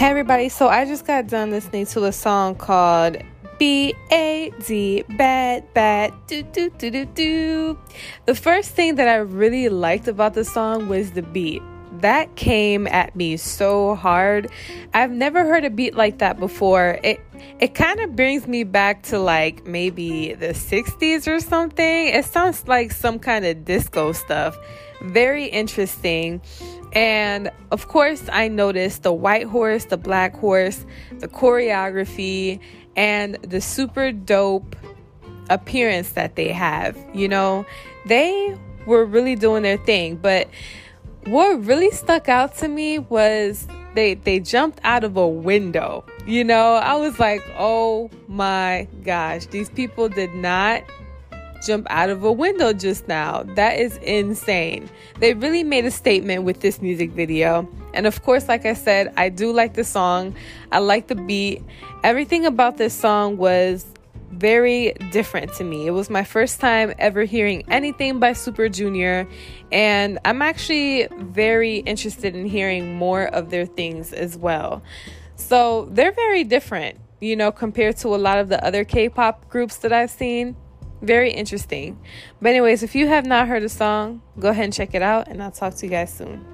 Hey everybody, so I just got done listening to a song called B A D Bad Bad Do Do Do Do Do. The first thing that I really liked about the song was the beat. That came at me so hard. I've never heard a beat like that before. It it kind of brings me back to like maybe the 60s or something. It sounds like some kind of disco stuff. Very interesting. And of course, I noticed the white horse, the black horse, the choreography, and the super dope appearance that they have. You know, they were really doing their thing. But what really stuck out to me was they they jumped out of a window. You know, I was like, "Oh my gosh, these people did not jump out of a window just now. That is insane. They really made a statement with this music video. And of course, like I said, I do like the song. I like the beat. Everything about this song was very different to me. It was my first time ever hearing anything by Super Junior, and I'm actually very interested in hearing more of their things as well. So they're very different, you know, compared to a lot of the other K pop groups that I've seen. Very interesting. But, anyways, if you have not heard the song, go ahead and check it out, and I'll talk to you guys soon.